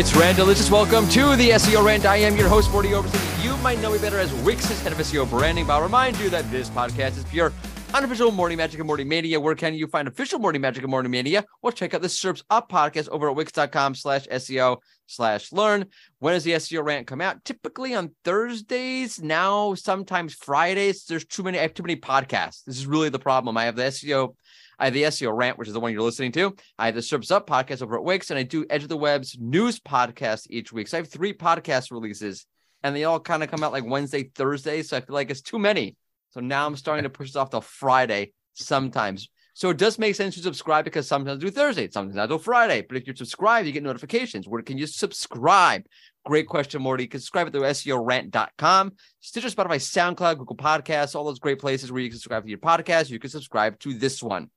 It's Rand Delicious. Welcome to the SEO Rant. I am your host, Mordy Oberstein. You might know me better as Wix's head of SEO branding, but I'll remind you that this podcast is pure unofficial Mordy Magic and Mordy Mania. Where can you find official Mordy Magic and Mordy Mania? Well, check out the SERPs Up podcast over at wix.com slash SEO slash learn. When does the SEO rant come out? Typically on Thursdays. Now, sometimes Fridays. There's too many, I have too many podcasts. This is really the problem. I have the SEO I have the SEO rant, which is the one you're listening to. I have the SERPs Up podcast over at Wix, and I do Edge of the Web's news podcast each week. So I have three podcast releases, and they all kind of come out like Wednesday, Thursday. So I feel like it's too many. So now I'm starting to push it off to Friday sometimes. So it does make sense to subscribe because sometimes I do Thursday, sometimes I do Friday. But if you're subscribed, you get notifications. Where can you subscribe? Great question, Mordy. You can subscribe at the SEOrant.com, Stitcher, Spotify, SoundCloud, Google Podcasts, all those great places where you can subscribe to your podcast. You can subscribe to this one.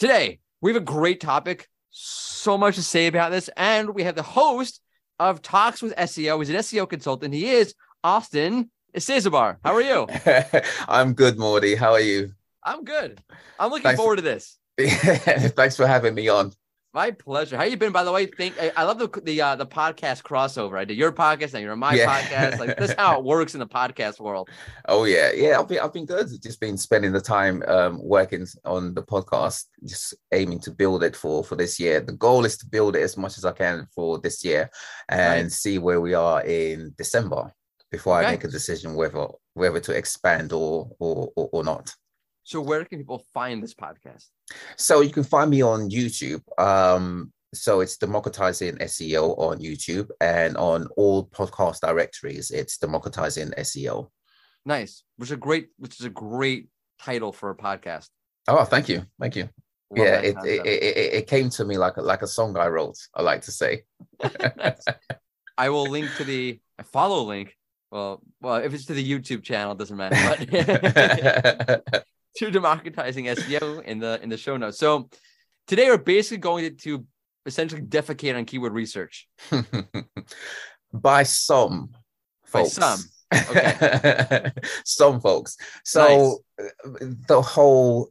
Today, we have a great topic, so much to say about this. And we have the host of Talks with SEO. He's an SEO consultant. He is Austine Esezebor. How are you? I'm good, Mordy. How are you? I'm good. I'm looking Thanks forward to this. Thanks for having me on. My pleasure. How you been, by the way? Think I love the the uh, the podcast crossover. I did your podcast and you're on my yeah. podcast. Like this, how it works in the podcast world. Oh yeah, yeah. I've been I've been good. Just been spending the time um, working on the podcast, just aiming to build it for for this year. The goal is to build it as much as I can for this year, and right. see where we are in December before okay. I make a decision whether whether to expand or or or, or not. So where can people find this podcast? So you can find me on YouTube. Um, so it's democratizing SEO on YouTube and on all podcast directories, it's democratizing SEO. Nice. Which is a great, which is a great title for a podcast. Oh, thank you. Thank you. Love yeah, it, it, it, it, came to me like a, like a song I wrote, I like to say. I will link to the follow link. Well, well, if it's to the YouTube channel, it doesn't matter. But to democratizing SEO in the in the show notes. So today we're basically going to, essentially defecate on keyword research. By some folks. By some. Okay. some folks. So nice. the whole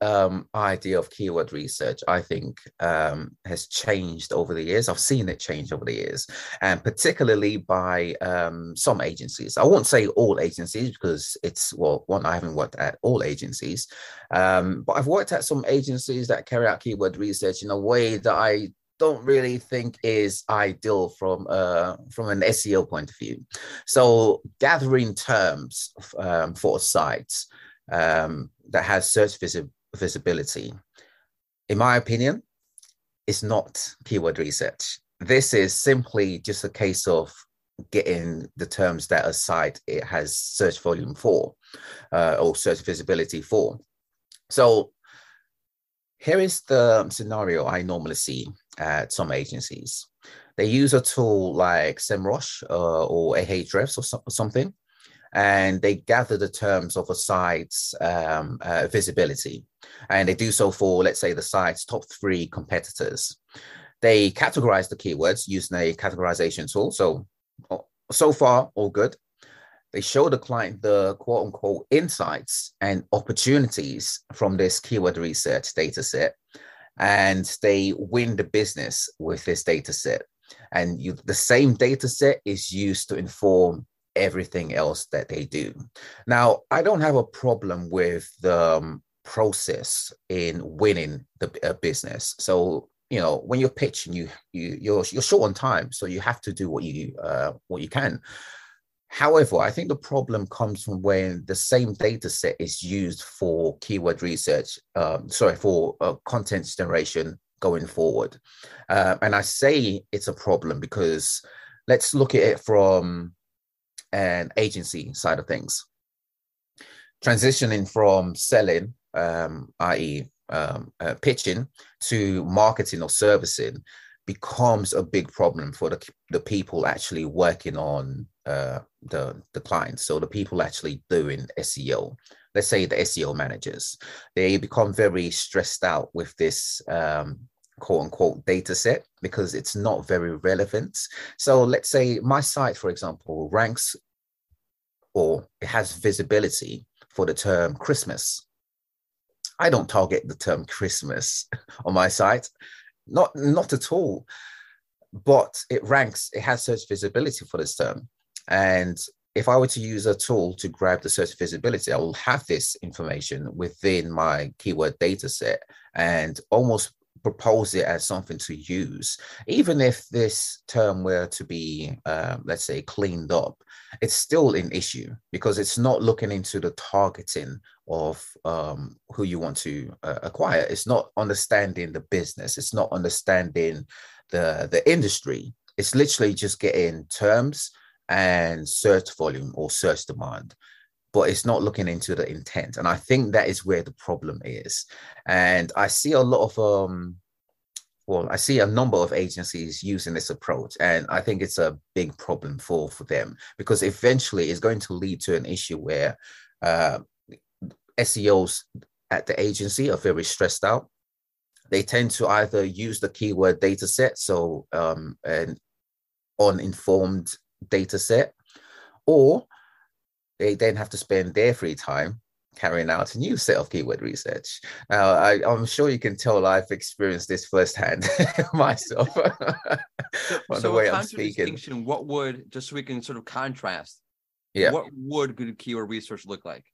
um, idea of keyword research, I think, um, has changed over the years. I've seen it change over the years, and particularly by um, some agencies. I won't say all agencies because it's well, one I haven't worked at all agencies, um, but I've worked at some agencies that carry out keyword research in a way that I don't really think is ideal from uh, from an SEO point of view. So gathering terms um, for sites um, that has search visibility visibility. In my opinion, it's not keyword research. This is simply just a case of getting the terms that a site it has search volume for uh, or search visibility for. So here is the scenario I normally see at some agencies. They use a tool like SEMrush uh, or Ahrefs or, so, or something, and they gather the terms of a site's um, uh, visibility. And they do so for, let's say, the site's top three competitors. They categorize the keywords using a categorization tool. So, so far, all good. They show the client the quote unquote insights and opportunities from this keyword research data set. And they win the business with this data set. And you, the same data set is used to inform everything else that they do. Now, I don't have a problem with the um, process in winning the uh, business. So, you know, when you're pitching, you you you're you're short on time, so you have to do what you uh, what you can. However, I think the problem comes from when the same data set is used for keyword research, um, sorry, for uh, content generation going forward. Uh, and I say it's a problem because let's look at it from and agency side of things. Transitioning from selling, um, i.e., um, uh, pitching, to marketing or servicing becomes a big problem for the, the people actually working on uh, the, the clients. So the people actually doing SEO, let's say the SEO managers, they become very stressed out with this um, quote unquote data set because it's not very relevant. So let's say my site, for example, ranks or it has visibility for the term Christmas. I don't target the term Christmas on my site, not not at all. but it ranks, it has search visibility for this term. And if I were to use a tool to grab the search visibility, I will have this information within my keyword data set and almost propose it as something to use. Even if this term were to be, uh, let's say, cleaned up, it's still an issue because it's not looking into the targeting of um, who you want to uh, acquire. It's not understanding the business. It's not understanding the the industry. It's literally just getting terms and search volume or search demand but it's not looking into the intent. And i think that is where the problem is. And i see a lot of um well i see a number of agencies using this approach. And i think it's a big problem for for them because eventually it's going to lead to an issue where uh, seos at the agency are very stressed out. They tend to either use the keyword data set so um, an uninformed data set or they then have to spend their free time carrying out a new set of keyword research. Now, I, am sure you can tell I've experienced this firsthand myself so, from so the way I'm speaking. What would, just so we can sort of contrast, yeah. what would good keyword research look like?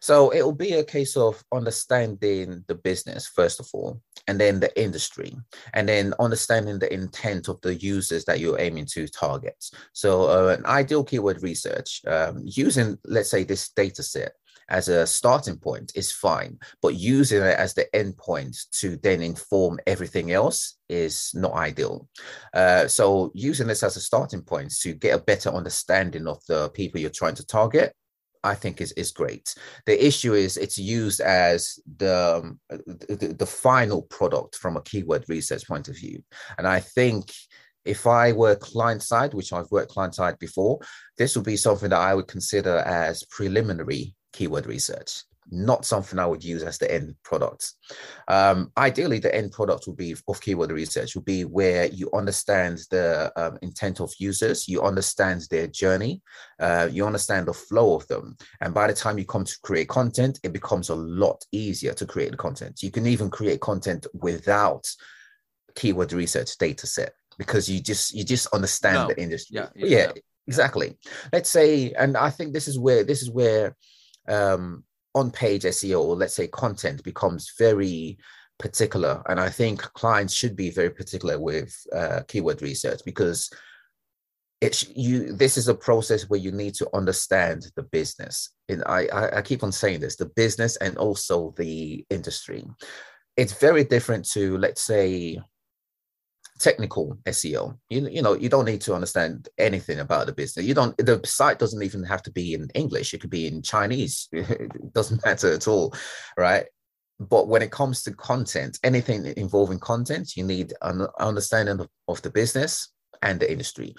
So it will be a case of understanding the business, first of all, and then the industry, and then understanding the intent of the users that you're aiming to target. So, uh, an ideal keyword research um, using, let's say, this data set as a starting point is fine, but using it as the endpoint to then inform everything else is not ideal. Uh, so, using this as a starting point to get a better understanding of the people you're trying to target I think is is great. The issue is it's used as the, um, the, the final product from a keyword research point of view, and I think if I were client side, which I've worked client side before, this would be something that I would consider as preliminary keyword research not something I would use as the end product. Um, ideally, the end product would be of keyword research, would be where you understand the um, intent of users, you understand their journey, uh, you understand the flow of them. And by the time you come to create content, it becomes a lot easier to create the content. You can even create content without keyword research data set because you just you just understand no. the industry. Yeah, yeah, yeah, exactly. Let's say, and I think this is where this is where um, on page SEO, or let's say content, becomes very particular. And I think clients should be very particular with uh, keyword research because it's you this is a process where you need to understand the business and I, I, I keep on saying this the business and also the industry it's very different to let's say technical SEO. You, you know, you don't need to understand anything about the business. You don't, the site doesn't even have to be in English. It could be in Chinese. it doesn't matter at all. Right. But when it comes to content, anything involving content, you need an understanding of, of the business and the industry.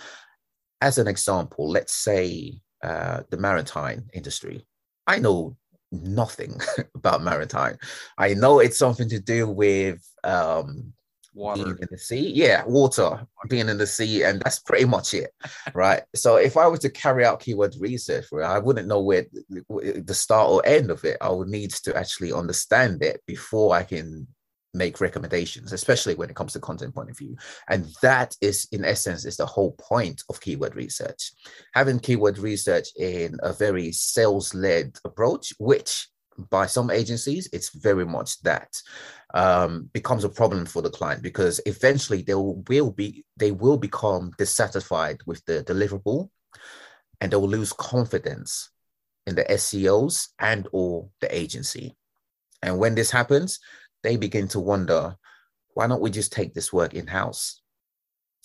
As an example, let's say uh, the maritime industry. I know nothing about maritime. I know it's something to do with um, water. Being in the sea? Yeah water being in the sea and that's pretty much it right? So if i were to carry out keyword research i wouldn't know where the start or end of it. I would need to actually understand it before i can make recommendations especially when it comes to content point of view. And that is in essence is the whole point of keyword research. Having keyword research in a very sales led approach which by some agencies, it's very much that um, becomes a problem for the client because eventually they will, be they will become dissatisfied with the deliverable, and they will lose confidence in the SEOs and or the agency. And when this happens, they begin to wonder, why don't we just take this work in house?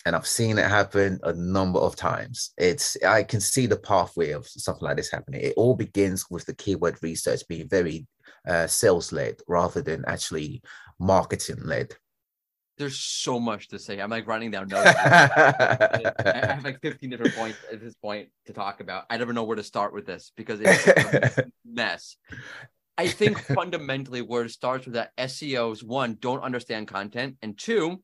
And I've seen it happen a number of times. It's I can see the pathway of something like this happening. It all begins with the keyword research being very uh, sales led rather than actually marketing led. There's so much to say. I'm like running down notes. I have like 15 different points at this point to talk about. I never know where to start with this because it's a mess. I think fundamentally where it starts with that SEOs one don't understand content and two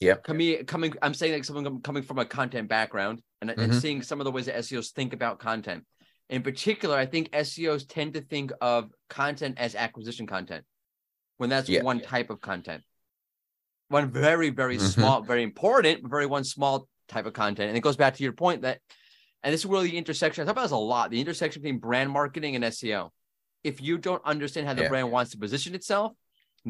yeah. Coming, coming, I'm saying like someone coming from a content background and, mm-hmm. and seeing some of the ways that SEOs think about content. In particular, I think SEOs tend to think of content as acquisition content when that's yeah. one type of content. one very, very mm-hmm. small, very important, very one small type of content. And it goes back to your point that, and this is where the intersection, I talk about this a lot, the intersection between brand marketing and SEO. If you don't understand how the yeah. brand wants to position itself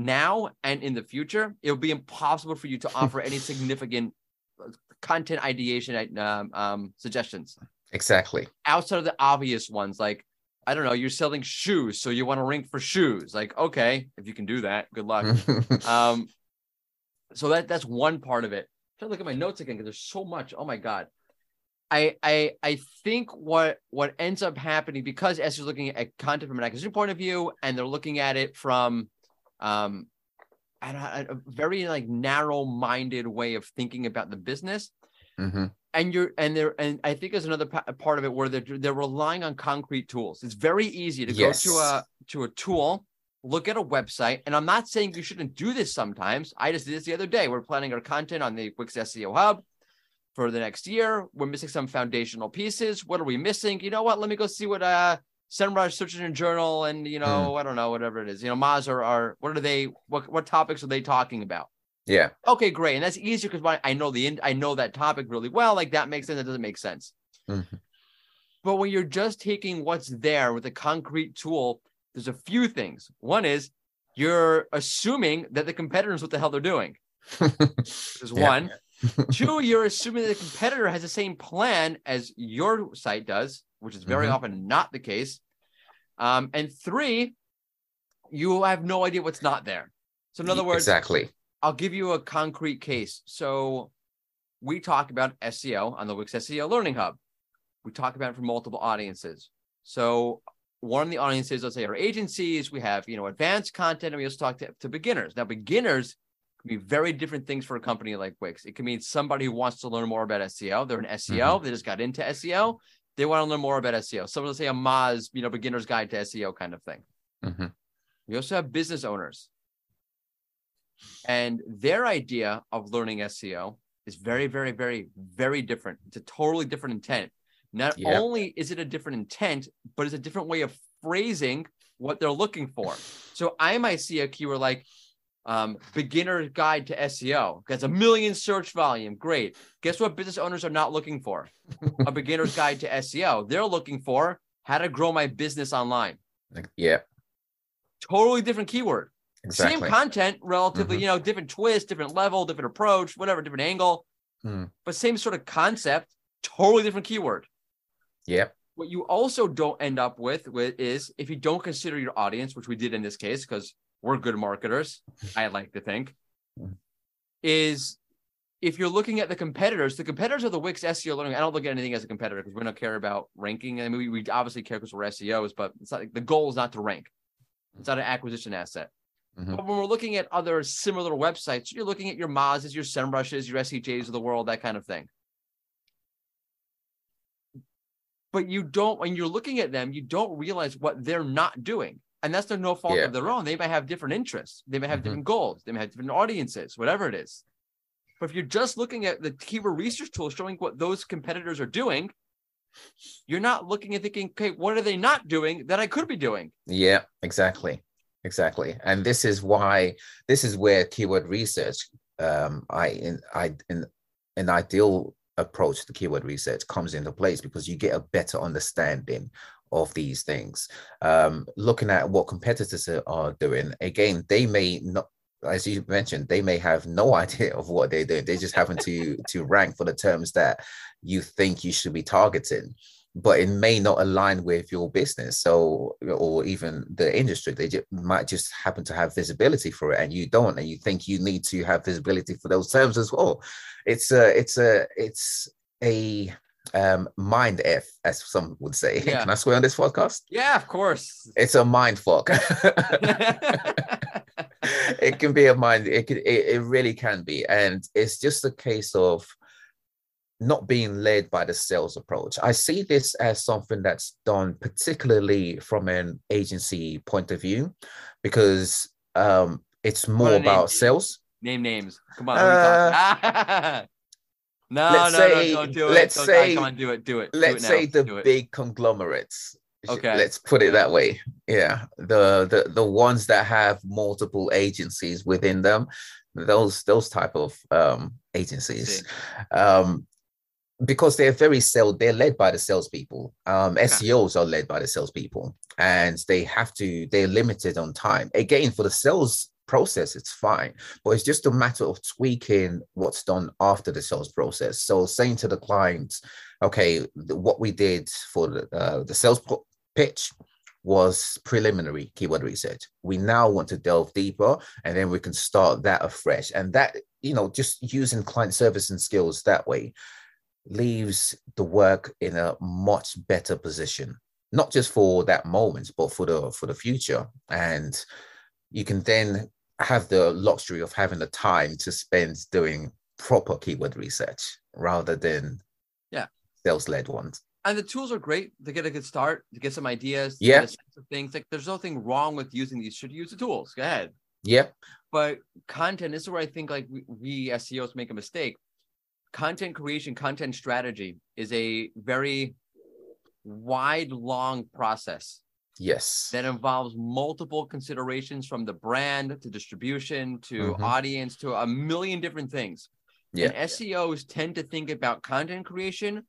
now and in the future, it'll be impossible for you to offer any significant uh, content ideation um, um, suggestions. Exactly. Outside of the obvious ones, like I don't know, you're selling shoes, so you want to rank for shoes. Like, okay, if you can do that, good luck. um, so that that's one part of it. I'm trying to look at my notes again because there's so much. Oh my god. I I I think what what ends up happening because as you're looking at content from an acquisition point of view, and they're looking at it from um a, a very like narrow-minded way of thinking about the business. Mm-hmm. And you're and there and I think there's another part of it where they're they're relying on concrete tools. It's very easy to yes. go to a to a tool look at a website. And I'm not saying you shouldn't do this sometimes. I just did this the other day. We're planning our content on the Wix SEO Hub for the next year. We're missing some foundational pieces. What are we missing? You know what? Let me go see what uh SEMrush Search Engine Journal and you know, mm. I don't know, whatever it is. You know, Moz are, are what are they what what topics are they talking about? Yeah. Okay, great. And that's easier because I know the I know that topic really well. Like that makes sense. That doesn't make sense. Mm-hmm. But when you're just taking what's there with a concrete tool there's a few things. One is you're assuming that the competitors what the hell they're doing. Is one. Two, you're assuming that the competitor has the same plan as your site does, which is very mm-hmm. often not the case. Um, and three, you have no idea what's not there. So, in other words, exactly. I'll give you a concrete case. So, we talk about SEO on the Wix SEO Learning Hub. We talk about it for multiple audiences. So, one of the audiences, let's say, are agencies. We have, you know, advanced content, and we also talk to, to beginners. Now, beginners can be very different things for a company like Wix. It can mean somebody who wants to learn more about SEO. They're an SEO. Mm-hmm. They just got into SEO. They want to learn more about SEO. Someone will say a Moz, you know, beginner's guide to SEO kind of thing. Mm-hmm. We also have business owners. And their idea of learning SEO is very, very, very, very different. It's a totally different intent. Not yep. only is it a different intent, but it's a different way of phrasing what they're looking for. So I might see a keyword like um, beginner guide to SEO. That's a million search volume. Great. Guess what business owners are not looking for? a beginner's guide to SEO. They're looking for how to grow my business online. Yeah. Totally different keyword. Exactly. Same content, relatively, mm-hmm. you know, different twist, different level, different approach, whatever, different angle, mm. but same sort of concept, totally different keyword. Yep. What you also don't end up with, with is if you don't consider your audience, which we did in this case, because we're good marketers, I like to think, is if you're looking at the competitors, the competitors of the Wix SEO learning. I don't look at anything as a competitor because we don't care about ranking. I mean, we, we obviously care because we're SEOs, but it's not the goal is not to rank. It's not an acquisition asset. Mm-hmm. But when we're looking at other similar websites, you're looking at your Moz's, your SEMrushes, your SEJs of the world, that kind of thing but you don't when you're looking at them you don't realize what they're not doing and that's their no fault yeah. of their own. They might have different interests. They may have mm-hmm. different goals. They may have different audiences whatever it is. But if you're just looking at the keyword research tool showing what those competitors are doing you're not looking and thinking okay what are they not doing that i could be doing? Yeah exactly. Exactly. And this is why this is where keyword research um i in i in an ideal approach to keyword research comes into place because you get a better understanding of these things. Um, looking at what competitors are doing, again, they may not, as you mentioned, they may have no idea of what they're doing. They just happen to to rank for the terms that you think you should be targeting but it may not align with your business so or even the industry they just, might just happen to have visibility for it and you don't and you think you need to have visibility for those terms as well it's a it's a it's a um mind f as some would say yeah. can i swear on this podcast yeah of course it's a mind fuck it can be a mind it can it, it really can be and it's just a case of not being led by the sales approach. I see this as something that's done particularly from an agency point of view because um, it's more about name, sales. Name names. Come on. Uh, no, let's no, say, no, don't do it. Let's don't, say, come on, do it, do it. Let's do it say the big conglomerates. Okay. Let's put it that way. Yeah. The, the the ones that have multiple agencies within them those those type of um, agencies. Um, because they're very sell they're led by the salespeople. Um, SEOs are led by the salespeople, and they have to they're limited on time. Again, for the sales process, it's fine, but it's just a matter of tweaking what's done after the sales process. So saying to the client, okay, what we did for the, uh, the sales pitch was preliminary keyword research. We now want to delve deeper and then we can start that afresh. And that, you know, just using client service and skills that way leaves the work in a much better position not just for that moment but for the for the future and you can then have the luxury of having the time to spend doing proper keyword research rather than yeah. sales-led ones. And the tools are great to get a good start to get some ideas yeah. of things. Like there's nothing wrong with using these. Should use the tools. Go ahead. Yeah. But content this is where i think like we, we seos make a mistake. Content creation, content strategy is a very wide, long process. Yes. That involves multiple considerations from the brand to distribution to mm-hmm. audience to a million different things. Yeah. And SEOs tend to think about content creation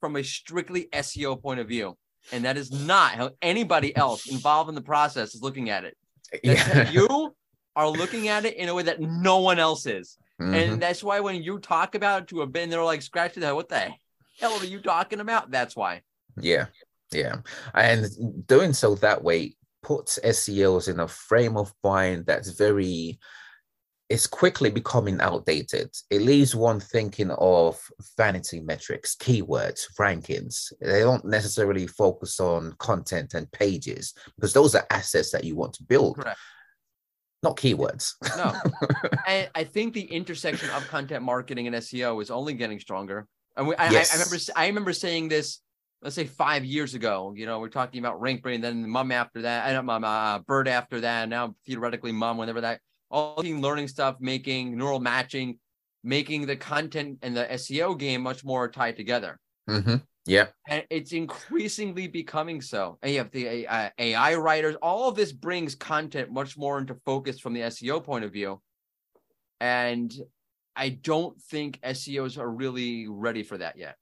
from a strictly SEO point of view. And that is not how anybody else involved in the process is looking at it. yeah. you are looking at it in a way that no one else is. Mm-hmm. And that's why when you talk about it to a bin, they're like scratching their head. What the hell are you talking about? That's why. Yeah. Yeah. And doing so that way puts SEOs in a frame of mind that's very it's quickly becoming outdated. It leaves one thinking of vanity metrics, keywords, rankings. They don't necessarily focus on content and pages because those are assets that you want to build. Correct not keywords. no. And I think the intersection of content marketing and SEO is only getting stronger. And we, I, yes. I, I, remember I remember saying this, let's say five years ago. You know, we're talking about RankBrain, then MUM after that, and MUM, uh, BERT after that, and now theoretically MUM, whenever that all the learning stuff, making neural matching, making the content and the SEO game much more tied together. Mm-hmm. Yeah. And it's increasingly becoming so. And you have the uh, AI writers. All of this brings content much more into focus from the SEO point of view. And I don't think SEOs are really ready for that yet.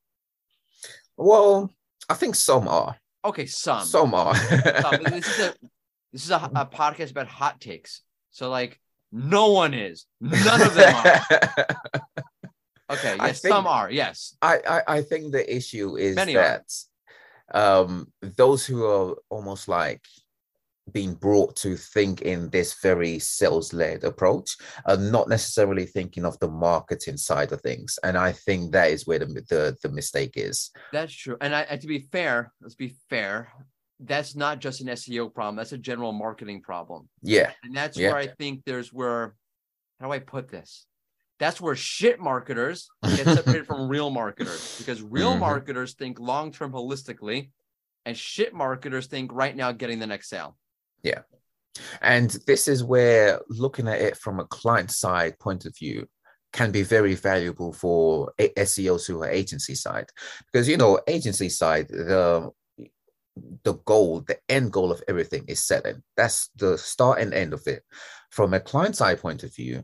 Well, I think some are. Okay, some. Some are. some. This is a this is a, a podcast about hot takes. So like no one is. None of them are. Okay, yes, think, some are. Yes, I, I, I think the issue is Many that um, those who are almost like being brought to think in this very sales-led approach are not necessarily thinking of the marketing side of things and i think that is where the the, the mistake is that's true and I, to be fair let's be fair that's not just an seo problem that's a general marketing problem yeah and that's yeah. where i think there's where how do i put this that's where shit marketers get separated from real marketers because real mm-hmm. marketers think long term holistically and shit marketers think right now getting the next sale. Yeah. And this is where looking at it from a client side point of view can be very valuable for SEOs who are agency side because you know agency side the the goal the end goal of everything is selling. that's the start and end of it from a client side point of view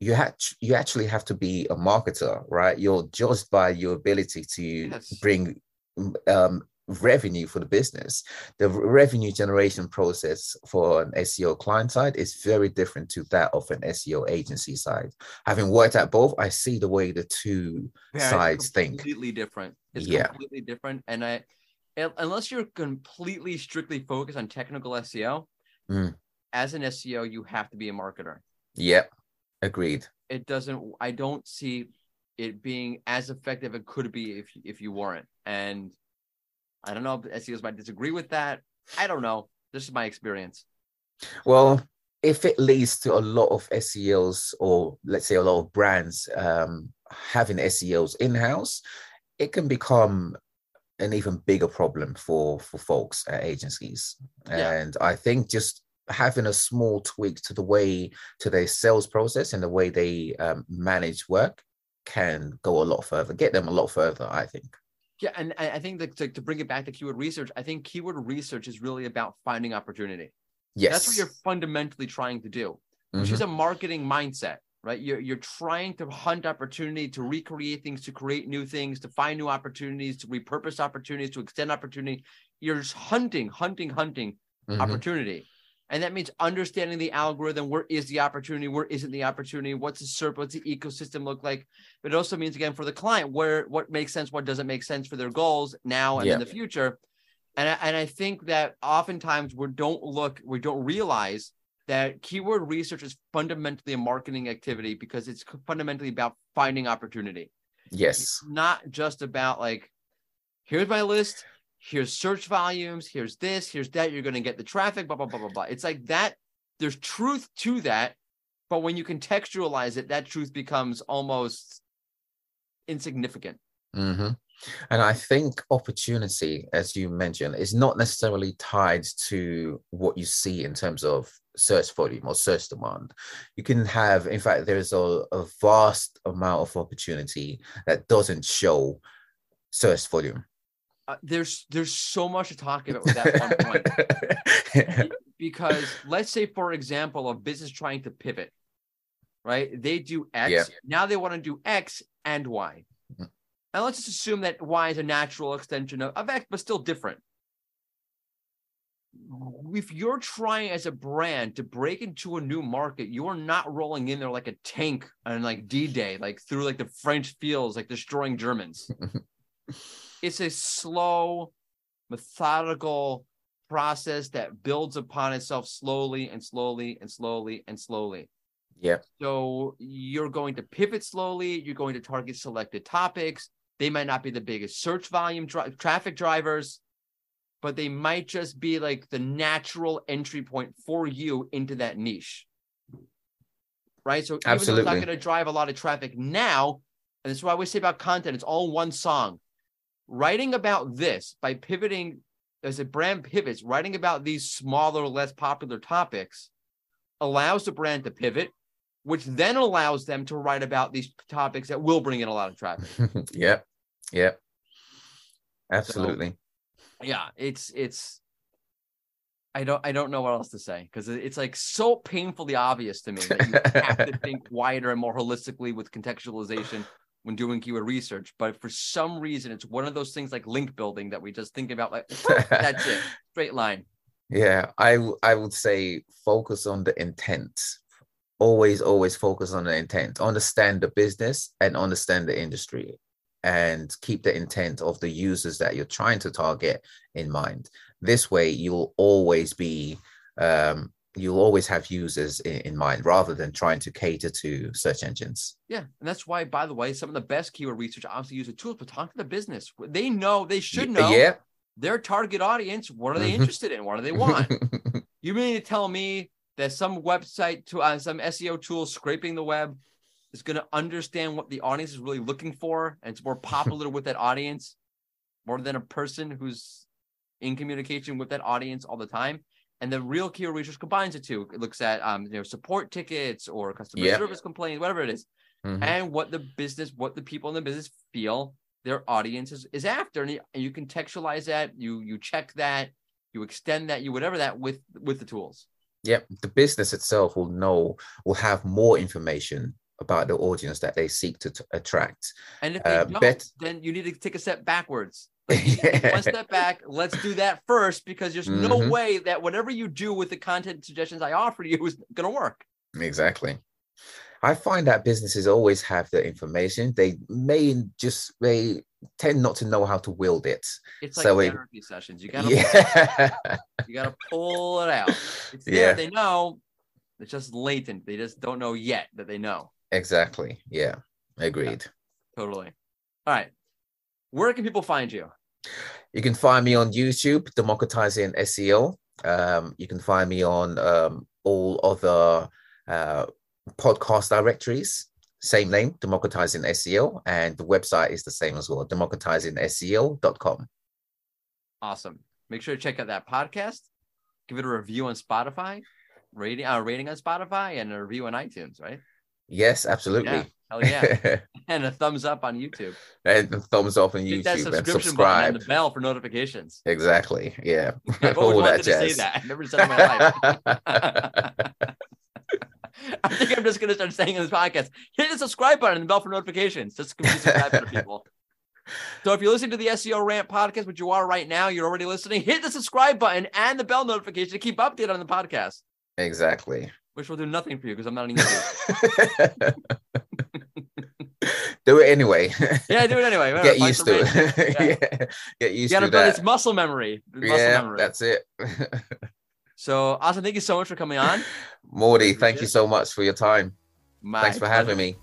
you had you actually have to be a marketer, right? You're judged by your ability to yes. bring um, revenue for the business. The revenue generation process for an SEO client side is very different to that of an SEO agency side. Having worked at both, I see the way the two yeah, sides think. Completely different. It's yeah. completely different. And I, unless you're completely strictly focused on technical SEO, mm. as an SEO, you have to be a marketer. Yep. Agreed. It doesn't. I don't see it being as effective it could be if if you weren't. And I don't know if SEOs might disagree with that. I don't know. This is my experience. Well, if it leads to a lot of SEOs or let's say a lot of brands um, having SEOs in house, it can become an even bigger problem for for folks at agencies. Yeah. And I think just having a small tweak to the way to their sales process and the way they um, manage work can go a lot further, get them a lot further, I think. Yeah, and I think that to, to bring it back to keyword research, I think keyword research is really about finding opportunity. Yes, that's what you're fundamentally trying to do, which mm-hmm. is a marketing mindset, right? You're you're trying to hunt opportunity to recreate things, to create new things, to find new opportunities, to repurpose opportunities, to extend opportunity. You're just hunting, hunting, hunting mm-hmm. opportunity. And that means understanding the algorithm. Where is the opportunity? Where isn't the opportunity? What's the SERP? What's the ecosystem look like? But it also means again for the client, where what makes sense, what doesn't make sense for their goals now and yeah. in the future. And I, and I think that oftentimes we don't look, we don't realize that keyword research is fundamentally a marketing activity because it's fundamentally about finding opportunity. Yes. It's not just about like, here's my list, here's search volumes, here's this, here's that, you're going to get the traffic, blah, blah, blah, blah, blah. It's like that. There's truth to that. But when you contextualize it, that truth becomes almost insignificant. Mm-hmm. And I think opportunity, as you mentioned, is not necessarily tied to what you see in terms of search volume or search demand. You can have, in fact, there's a, a vast amount of opportunity that doesn't show search volume. Uh, there's there's so much to talk about with that one point. because let's say, for example, a business trying to pivot, right? They do X. Yeah. Now they want to do X and Y. Mm-hmm. And let's just assume that Y is a natural extension of, of X, but still different if you're trying as a brand to break into a new market, you are not rolling in there like a tank on like D-Day, like through like the French fields, like destroying Germans. it's a slow, methodical process that builds upon itself slowly and slowly and slowly and slowly. Yeah. So you're going to pivot slowly. You're going to target selected topics. They might not be the biggest search volume tra- traffic drivers but they might just be like the natural entry point for you into that niche. Right. So even Absolutely. though it's not going to drive a lot of traffic now, and this is why we say about content, it's all one song. Writing about this by pivoting as a brand pivots, writing about these smaller, less popular topics allows the brand to pivot, which then allows them to write about these topics that will bring in a lot of traffic. yep. Yep. Absolutely. So, yeah, it's it's I don't I don't know what else to say because it's like so painfully obvious to me that you have to think wider and more holistically with contextualization when doing keyword research. But for some reason, it's one of those things like link building that we just think about like that's it, straight line. Yeah, I I would say focus on the intent. Always, always focus on the intent. Understand the business and understand the industry and keep the intent of the users that you're trying to target in mind. This way, you'll always be um, you'll always have users in, in, mind rather than trying to cater to search engines. Yeah, and that's why, by the way, some of the best keyword research obviously use the tools, but talk to the business. They know they should know. Yeah. Their target audience. What are they mm-hmm. interested in? What do they want? you mean to tell me that some website to uh, some SEO tool scraping the web is going to understand what the audience is really looking for and it's more popular with that audience more than a person who's in communication with that audience all the time and the real keyword research combines the two it looks at um you know support tickets or customer yeah. service complaints whatever it is, mm-hmm. and what the business what the people in the business feel their audience is, is after and you, and you contextualize that you you check that you extend that you whatever that with with the tools Yep, the business itself will know will have more information about the audience that they seek to t- attract. And if they uh, don't, bet- then you need to take a step backwards. Like one step back. Let's do that first because there's mm-hmm. no way that whatever you do with the content suggestions I offer you is going to work. Exactly. I find that businesses always have the information. They may just they tend not to know how to wield it. It's like so therapy it, sessions. You gotta yeah. you gotta pull it out. It's there. Yeah. They know. It's just latent. They just don't know yet that they know. Exactly. Yeah. Agreed. Yeah, totally. All right. Where can people find you? You can find me on YouTube, Democratizing SEO. Um, you can find me on um, all other uh, podcast directories. Same name, Democratizing SEO. And the website is the same as well, democratizingseo.com. Awesome. Make sure to check out that podcast. Give it a review on Spotify, rating, uh, rating on Spotify, and a review on iTunes, right? Yes, absolutely. Yeah. Hell yeah. and a thumbs up on YouTube. And a thumbs up on Hit YouTube and subscribe. and the bell for notifications. Exactly. Yeah. I've always wanted to say that. I've never said in my life. I think I'm just going to start saying in this podcast, hit the subscribe button and the bell for notifications. Just to subscribe to people. So if you're listening to the SEO Rant podcast, which you are right now, you're already listening, hit the subscribe button and the bell notification to keep updated on the podcast. Exactly. Which will do nothing for you because I'm not an do it anyway. Yeah, do it anyway. Get used to it. Yeah. Get used you gotta to build that. its muscle memory. Muscle yeah, memory. that's it. So, Austine, thank you so much for coming on. Mordy, thank you so much for your time. My Thanks for having me.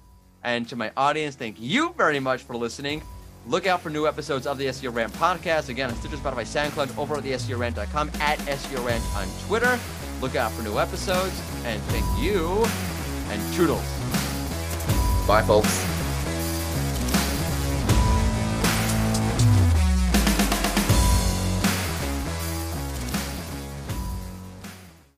And to my audience, thank you very much for listening. Look out for new episodes of the SEO Rant podcast. Again, on Stitcher, Spotify, SoundCloud, over at the SEORant.com, at SEO Rant on Twitter. Look out for new episodes. And thank you. And toodles. Bye, folks.